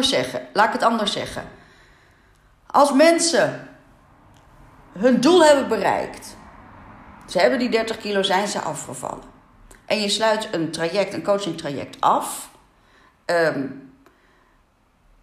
zeggen. Laat ik het anders zeggen. Als mensen hun doel hebben bereikt, ze hebben die 30 kilo, zijn ze afgevallen. En je sluit een traject, een coaching traject af, ehm,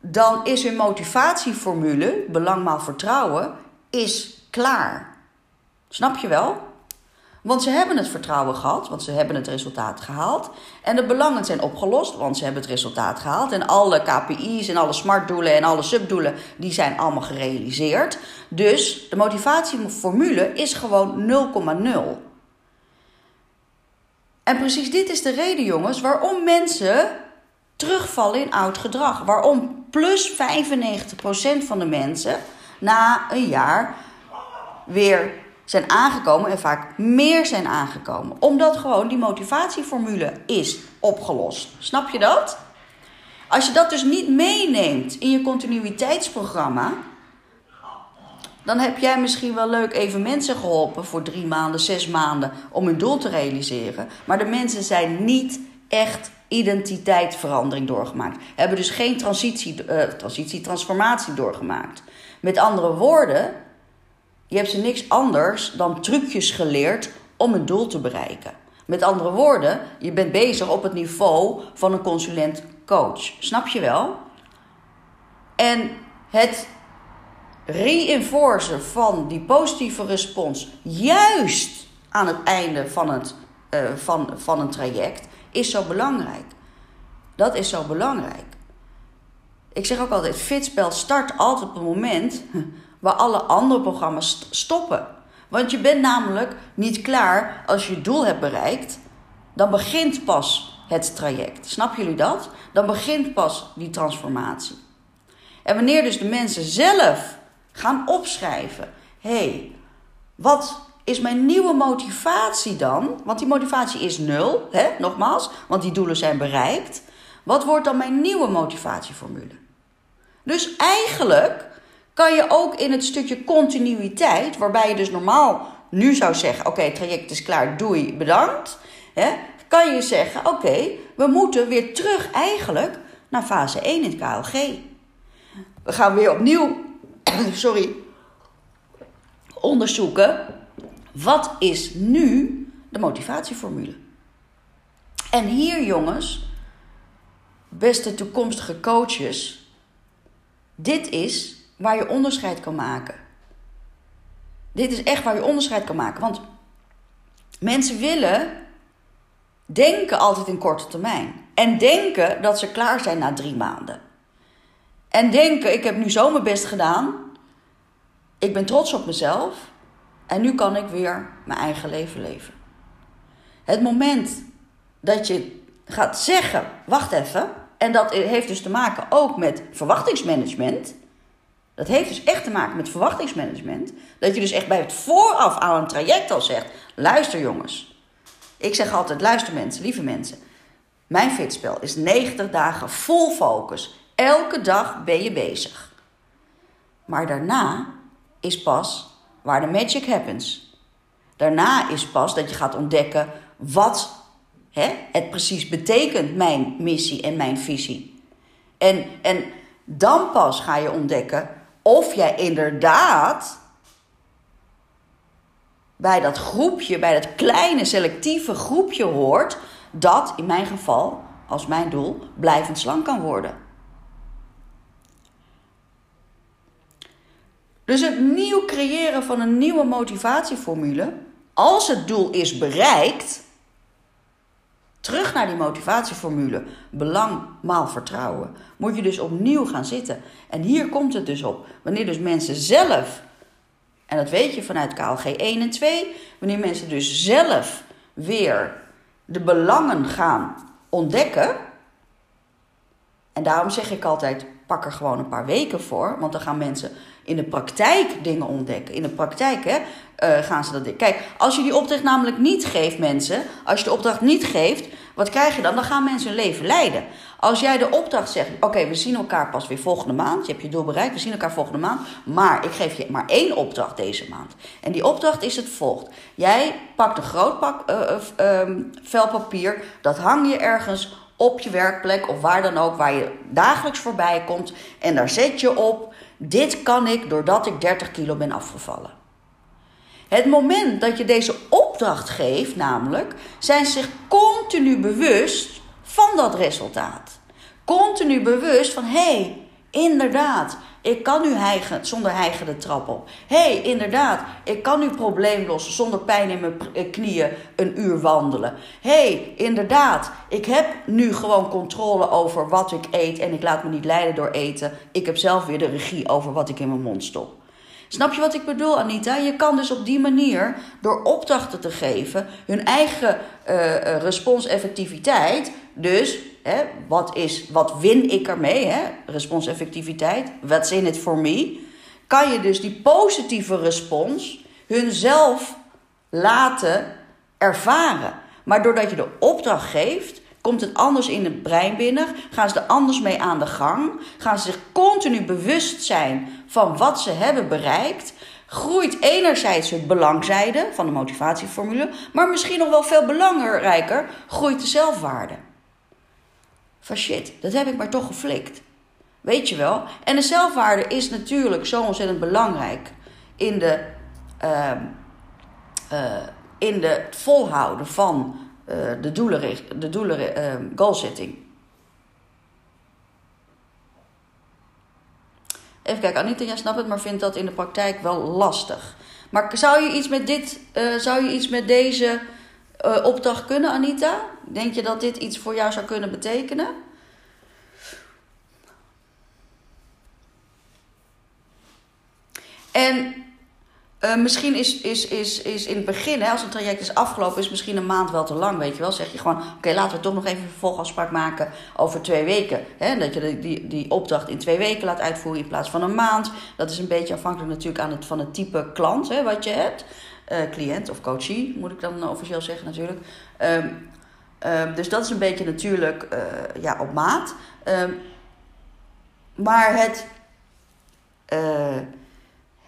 dan is hun motivatieformule, belang vertrouwen, is klaar. Snap je wel? Want ze hebben het vertrouwen gehad, want ze hebben het resultaat gehaald. En de belangen zijn opgelost, want ze hebben het resultaat gehaald. En alle KPI's en alle smartdoelen en alle subdoelen, die zijn allemaal gerealiseerd. Dus de motivatieformule is gewoon 0,0. En precies dit is de reden, jongens, waarom mensen terugvallen in oud gedrag. Waarom plus 95% van de mensen na een jaar weer zijn aangekomen en vaak meer zijn aangekomen. Omdat gewoon die motivatieformule is opgelost. Snap je dat? Als je dat dus niet meeneemt in je continuïteitsprogramma, dan heb jij misschien wel leuk even mensen geholpen voor drie maanden, zes maanden om hun doel te realiseren. Maar de mensen zijn niet echt identiteitsverandering doorgemaakt. Hebben dus geen transitie, uh, transitie, transformatie doorgemaakt. Met andere woorden, je hebt ze niks anders dan trucjes geleerd om een doel te bereiken. Met andere woorden, je bent bezig op het niveau van een consulent-coach. Snap je wel? En het reinforcen van die positieve respons, juist aan het einde van, het, uh, van, van een traject, is zo belangrijk. Dat is zo belangrijk. Ik zeg ook altijd: fitspel start altijd op het moment waar alle andere programma's stoppen. Want je bent namelijk niet klaar als je het doel hebt bereikt. Dan begint pas het traject. Snap jullie dat? Dan begint pas die transformatie. En wanneer dus de mensen zelf gaan opschrijven: hé, hey, wat is mijn nieuwe motivatie dan? Want die motivatie is nul, hè? nogmaals, want die doelen zijn bereikt. Wat wordt dan mijn nieuwe motivatieformule? Dus eigenlijk kan je ook in het stukje continuïteit, waarbij je dus normaal nu zou zeggen: Oké, traject is klaar, doei, bedankt. Hè, kan je zeggen: Oké, we moeten weer terug eigenlijk naar fase 1 in het KLG. We gaan weer opnieuw, sorry, onderzoeken. Wat is nu de motivatieformule? En hier, jongens, beste toekomstige coaches, dit is waar je onderscheid kan maken. Dit is echt waar je onderscheid kan maken. Want mensen willen denken altijd in korte termijn. En denken dat ze klaar zijn na drie maanden. En denken, ik heb nu zo mijn best gedaan. Ik ben trots op mezelf. En nu kan ik weer mijn eigen leven leven. Het moment dat je gaat zeggen, wacht even. En dat heeft dus te maken ook met verwachtingsmanagement. Dat heeft dus echt te maken met verwachtingsmanagement. Dat je dus echt bij het vooraf aan een traject al zegt: luister jongens. Ik zeg altijd: luister mensen, lieve mensen. Mijn fitspel is 90 dagen vol focus. Elke dag ben je bezig. Maar daarna is pas waar de magic happens. Daarna is pas dat je gaat ontdekken wat hè, het precies betekent, mijn missie en mijn visie. En, en dan pas ga je ontdekken of jij inderdaad bij dat groepje, bij dat kleine selectieve groepje hoort, dat in mijn geval, als mijn doel, blijvend slank kan worden. Dus het nieuw creëren van een nieuwe motivatieformule, als het doel is bereikt, Terug naar die motivatieformule. Belang maal vertrouwen. Moet je dus opnieuw gaan zitten. En hier komt het dus op. Wanneer dus mensen zelf, en dat weet je vanuit KLG 1 en 2, wanneer mensen dus zelf weer de belangen gaan ontdekken. En daarom zeg ik altijd: pak er gewoon een paar weken voor. Want dan gaan mensen in de praktijk dingen ontdekken. In de praktijk hè, uh, gaan ze dat. Kijk, als je die opdracht namelijk niet geeft, mensen. Als je de opdracht niet geeft, wat krijg je dan? Dan gaan mensen hun leven leiden. Als jij de opdracht zegt: Oké, we zien elkaar pas weer volgende maand. Je hebt je doel bereikt, we zien elkaar volgende maand. Maar ik geef je maar één opdracht deze maand. En die opdracht is het volgt: Jij pakt een groot pak uh, uh, um, vel papier. Dat hang je ergens op je werkplek of waar dan ook, waar je dagelijks voorbij komt. En daar zet je op: dit kan ik doordat ik 30 kilo ben afgevallen. Het moment dat je deze opdracht geeft, namelijk, zijn zich continu bewust van dat resultaat. Continu bewust van hé, hey, inderdaad, ik kan nu hijgen zonder hijgen de trap op. Hé, hey, inderdaad, ik kan nu probleemloos zonder pijn in mijn eh, knieën een uur wandelen. Hé, hey, inderdaad, ik heb nu gewoon controle over wat ik eet en ik laat me niet leiden door eten. Ik heb zelf weer de regie over wat ik in mijn mond stop. Snap je wat ik bedoel, Anita? Je kan dus op die manier, door opdrachten te geven, hun eigen uh, responseffectiviteit, dus hè, wat, is, wat win ik ermee, hè? responseffectiviteit, what's in it for me, kan je dus die positieve respons hunzelf laten ervaren. Maar doordat je de opdracht geeft, Komt het anders in het brein binnen? Gaan ze er anders mee aan de gang? Gaan ze zich continu bewust zijn van wat ze hebben bereikt? Groeit enerzijds het belangzijde van de motivatieformule, maar misschien nog wel veel belangrijker, groeit de zelfwaarde. Van shit, dat heb ik maar toch geflikt. Weet je wel? En de zelfwaarde is natuurlijk zo ontzettend belangrijk in de, uh, uh, in de het volhouden van uh, de doelen, de doelen uh, goalsetting. Even kijken, Anita, jij snapt het, maar vindt dat in de praktijk wel lastig. Maar zou je iets met dit, uh, zou je iets met deze opdracht kunnen, Anita? Denk je dat dit iets voor jou zou kunnen betekenen? En uh, misschien is, is, is, is in het begin, hè, als een traject is afgelopen, is misschien een maand wel te lang, weet je wel. Zeg je gewoon, oké, laten we toch nog even een vervolgafspraak maken over twee weken. Hè? Dat je die, die opdracht in twee weken laat uitvoeren in plaats van een maand. Dat is een beetje afhankelijk natuurlijk aan het, van het type klant hè, wat je hebt. Uh, cliënt of coachie, moet ik dan officieel zeggen natuurlijk. Um, um, dus dat is een beetje natuurlijk uh, ja, op maat. Um, maar het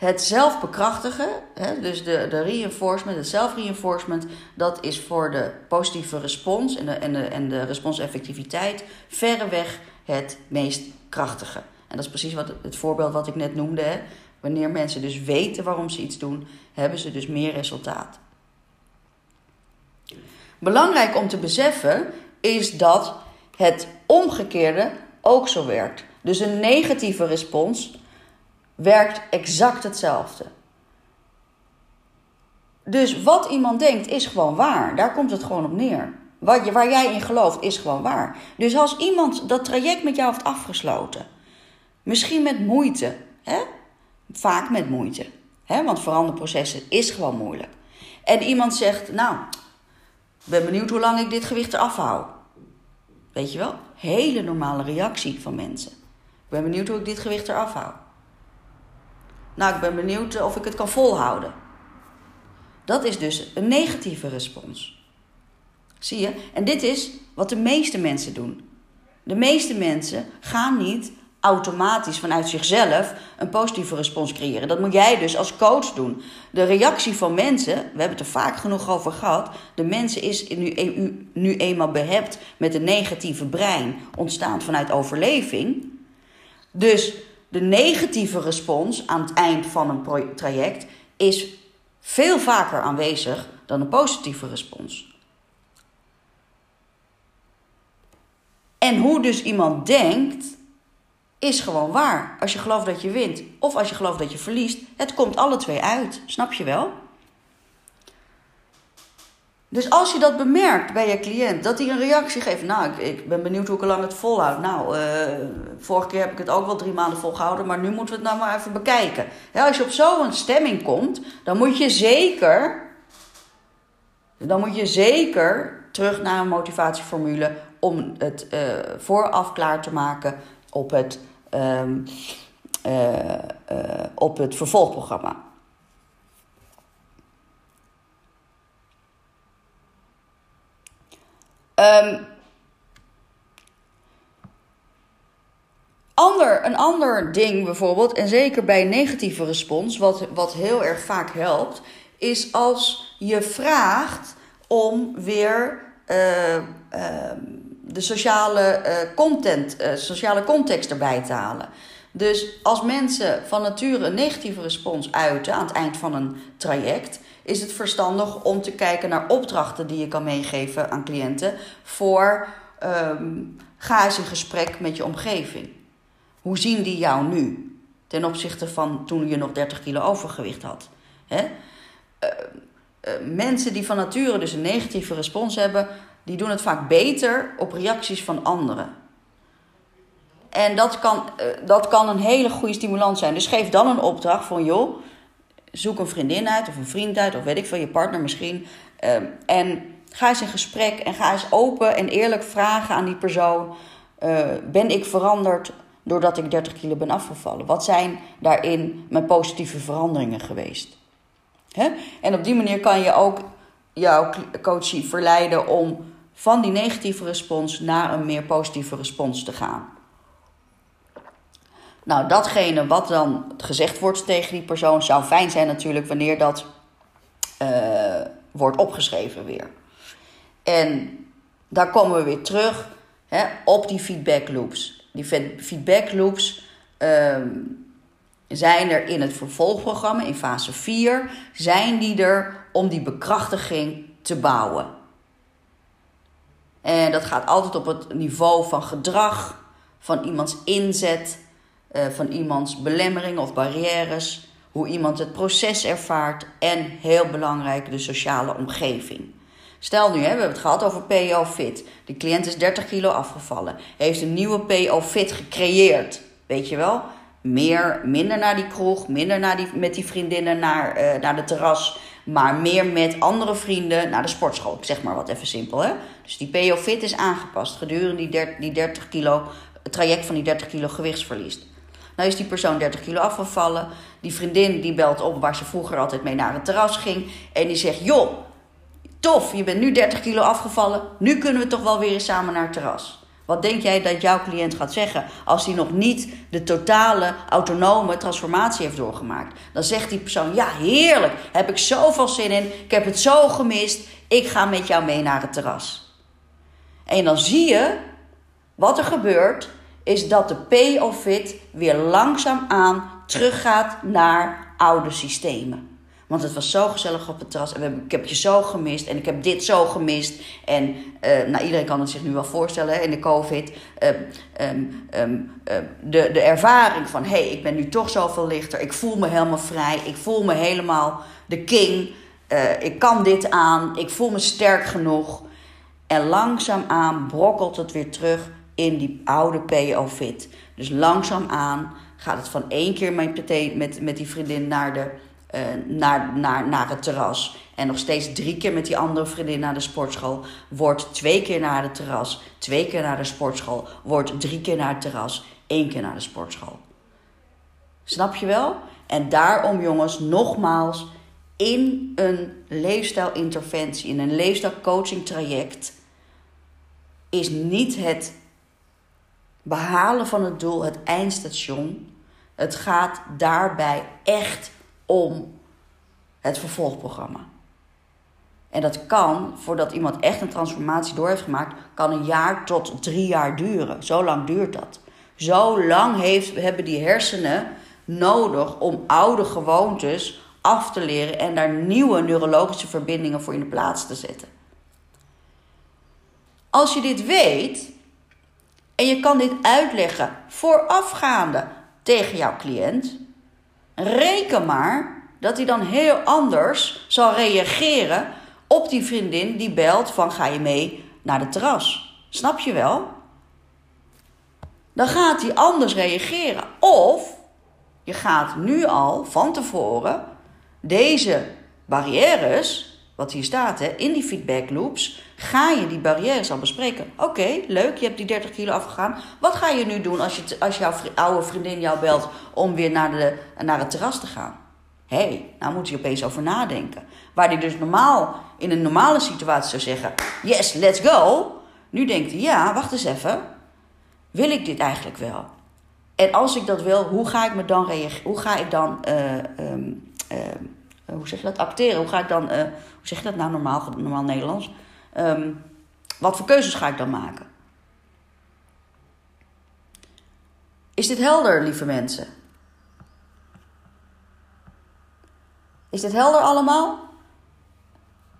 het zelfbekrachtigen, hè, dus de, de reinforcement, het zelfreinforcement, dat is voor de positieve respons en de, en de, en de responseffectiviteit verreweg het meest krachtige. En dat is precies wat, het voorbeeld wat ik net noemde. Hè. Wanneer mensen dus weten waarom ze iets doen, hebben ze dus meer resultaat. Belangrijk om te beseffen is dat het omgekeerde ook zo werkt. Dus een negatieve respons werkt exact hetzelfde. Dus wat iemand denkt is gewoon waar. Daar komt het gewoon op neer. Wat je, waar jij in gelooft is gewoon waar. Dus als iemand dat traject met jou heeft afgesloten, misschien met moeite, hè? Vaak met moeite, hè? want veranderprocessen is gewoon moeilijk. En iemand zegt, nou, ben benieuwd hoe lang ik dit gewicht eraf hou. Weet je wel? Hele normale reactie van mensen. Ik ben benieuwd hoe ik dit gewicht eraf hou. Nou, ik ben benieuwd of ik het kan volhouden. Dat is dus een negatieve respons. Zie je? En dit is wat de meeste mensen doen. De meeste mensen gaan niet automatisch vanuit zichzelf een positieve respons creëren. Dat moet jij dus als coach doen. De reactie van mensen, we hebben het er vaak genoeg over gehad, de mensen is nu, e- nu eenmaal behept met een negatieve brein, ontstaan vanuit overleving. Dus de negatieve respons aan het eind van een traject is veel vaker aanwezig dan een positieve respons. En hoe dus iemand denkt, is gewoon waar. Als je gelooft dat je wint of als je gelooft dat je verliest, het komt alle twee uit. Snap je wel? Dus als je dat bemerkt bij je cliënt, dat hij een reactie geeft. Nou, ik, ik ben benieuwd hoe ik lang het volhoud. Nou, uh, vorige keer heb ik het ook wel drie maanden volgehouden, maar nu moeten we het nou maar even bekijken. Als je op zo'n stemming komt, dan moet je zeker. Dan moet je zeker terug naar een motivatieformule om het uh, vooraf klaar te maken op het, uh, op het vervolgprogramma. Um, ander, een ander ding bijvoorbeeld, en zeker bij negatieve respons, wat, wat heel erg vaak helpt, is als je vraagt om weer uh, uh, de sociale, eh, content, eh, sociale context erbij te halen. Dus als mensen van nature een negatieve respons uiten aan het eind van een traject, is het verstandig om te kijken naar opdrachten die je kan meegeven aan cliënten voor um, ga eens in gesprek met je omgeving. Hoe zien die jou nu ten opzichte van toen je nog 30 kilo overgewicht had? Hè? Uh, mensen die van nature dus een negatieve respons hebben, die doen het vaak beter op reacties van anderen. En dat kan, uh, dat kan een hele goede stimulans zijn. Dus geef dan een opdracht van joh, zoek een vriendin uit of een vriend uit of weet ik veel, je partner misschien. Uh, en ga eens in gesprek en ga eens open en eerlijk vragen aan die persoon: ben ik veranderd doordat ik 30 kilo ben afgevallen? Wat zijn daarin mijn positieve veranderingen geweest? Hè? En op die manier kan je ook jouw coachie verleiden om van die negatieve respons naar een meer positieve respons te gaan. Nou, datgene wat dan gezegd wordt tegen die persoon zou fijn zijn natuurlijk wanneer dat uh, wordt opgeschreven weer. En daar komen we weer terug hè, op die feedback loops. Die feedback loops um, zijn er in het vervolgprogramma, in fase 4, zijn die er om die bekrachtiging te bouwen. En dat gaat altijd op het niveau van gedrag, van iemands inzet, eh, van iemands belemmeringen of barrières, hoe iemand het proces ervaart en heel belangrijk de sociale omgeving. Stel nu, we hebben het gehad over PO Fit. De cliënt is 30 kilo afgevallen, heeft een nieuwe PO Fit gecreëerd. Weet je wel? meer, minder naar die kroeg, minder naar die, met die vriendinnen naar, uh, naar de terras, maar meer met andere vrienden naar de sportschool. Ik zeg maar wat even simpel. Hè? Dus die PO Fit is aangepast gedurende die, 30, die 30 kilo, het traject van die 30 kilo gewichtsverlies. Nou is die persoon 30 kilo afgevallen. Die vriendin die belt op waar ze vroeger altijd mee naar het terras ging. En die zegt: Joh, tof, je bent nu 30 kilo afgevallen. Nu kunnen we toch wel weer eens samen naar het terras. Wat denk jij dat jouw cliënt gaat zeggen als hij nog niet de totale autonome transformatie heeft doorgemaakt? Dan zegt die persoon: Ja, heerlijk, heb ik zoveel zin in, ik heb het zo gemist, ik ga met jou mee naar het terras. En dan zie je wat er gebeurt, is dat de P-of-fit weer langzaamaan teruggaat naar oude systemen. Want het was zo gezellig op het terras. En ik heb je zo gemist. En ik heb dit zo gemist. En uh, nou, iedereen kan het zich nu wel voorstellen in de COVID. Um, um, uh, de, de ervaring van: hé, hey, ik ben nu toch zoveel lichter. Ik voel me helemaal vrij. Ik voel me helemaal de king. Eh, ik kan dit aan. Ik voel me sterk genoeg. En langzaamaan brokkelt het weer terug in die oude PO-fit. Dus langzaamaan gaat het van één keer met, met, met die vriendin naar de uh, naar, naar, naar het terras. En nog steeds drie keer met die andere vriendin naar de sportschool. Wordt twee keer naar het terras. Twee keer naar de sportschool. Wordt drie keer naar het terras. één keer naar de sportschool. Snap je wel? En daarom, jongens, nogmaals. In een leefstijlinterventie, in een leefstijlcoaching traject. Is niet het behalen van het doel het eindstation. Het gaat daarbij echt om het vervolgprogramma. En dat kan, voordat iemand echt een transformatie door heeft gemaakt, kan een jaar tot drie jaar duren. Zo lang duurt dat. Zo lang heeft, hebben die hersenen nodig om oude gewoontes af te leren en daar nieuwe neurologische verbindingen voor in de plaats te zetten. Als je dit weet en je kan dit uitleggen voorafgaande tegen jouw cliënt, Reken maar dat hij dan heel anders zal reageren op die vriendin die belt van ga je mee naar de terras. Snap je wel? Dan gaat hij anders reageren. Of je gaat nu al van tevoren deze barrières, wat hier staat hè, in die feedback loops, ga je die barrières al bespreken. Oké, leuk, je hebt die 30 kilo afgegaan. Wat ga je nu doen als, je, als jouw oude vriendin jou belt om weer naar, de, naar het terras te gaan? Hé, hey, nou moet je opeens over nadenken. Waar hij dus normaal, in een normale situatie zou zeggen: Yes, let's go. Nu denkt hij: Ja, wacht eens even. Wil ik dit eigenlijk wel? En als ik dat wil, hoe ga ik me dan reageren? Hoe ga ik dan, uh, um, uh, eh, hoe zeg je dat? Acteren. Hoe ga ik dan, eh, hoe zeg je dat nou normaal, normaal Nederlands? Ehm, wat voor keuzes ga ik dan maken? Is dit helder, lieve mensen? Is dit helder allemaal?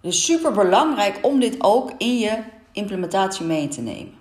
Het is super belangrijk om dit ook in je implementatie mee te nemen.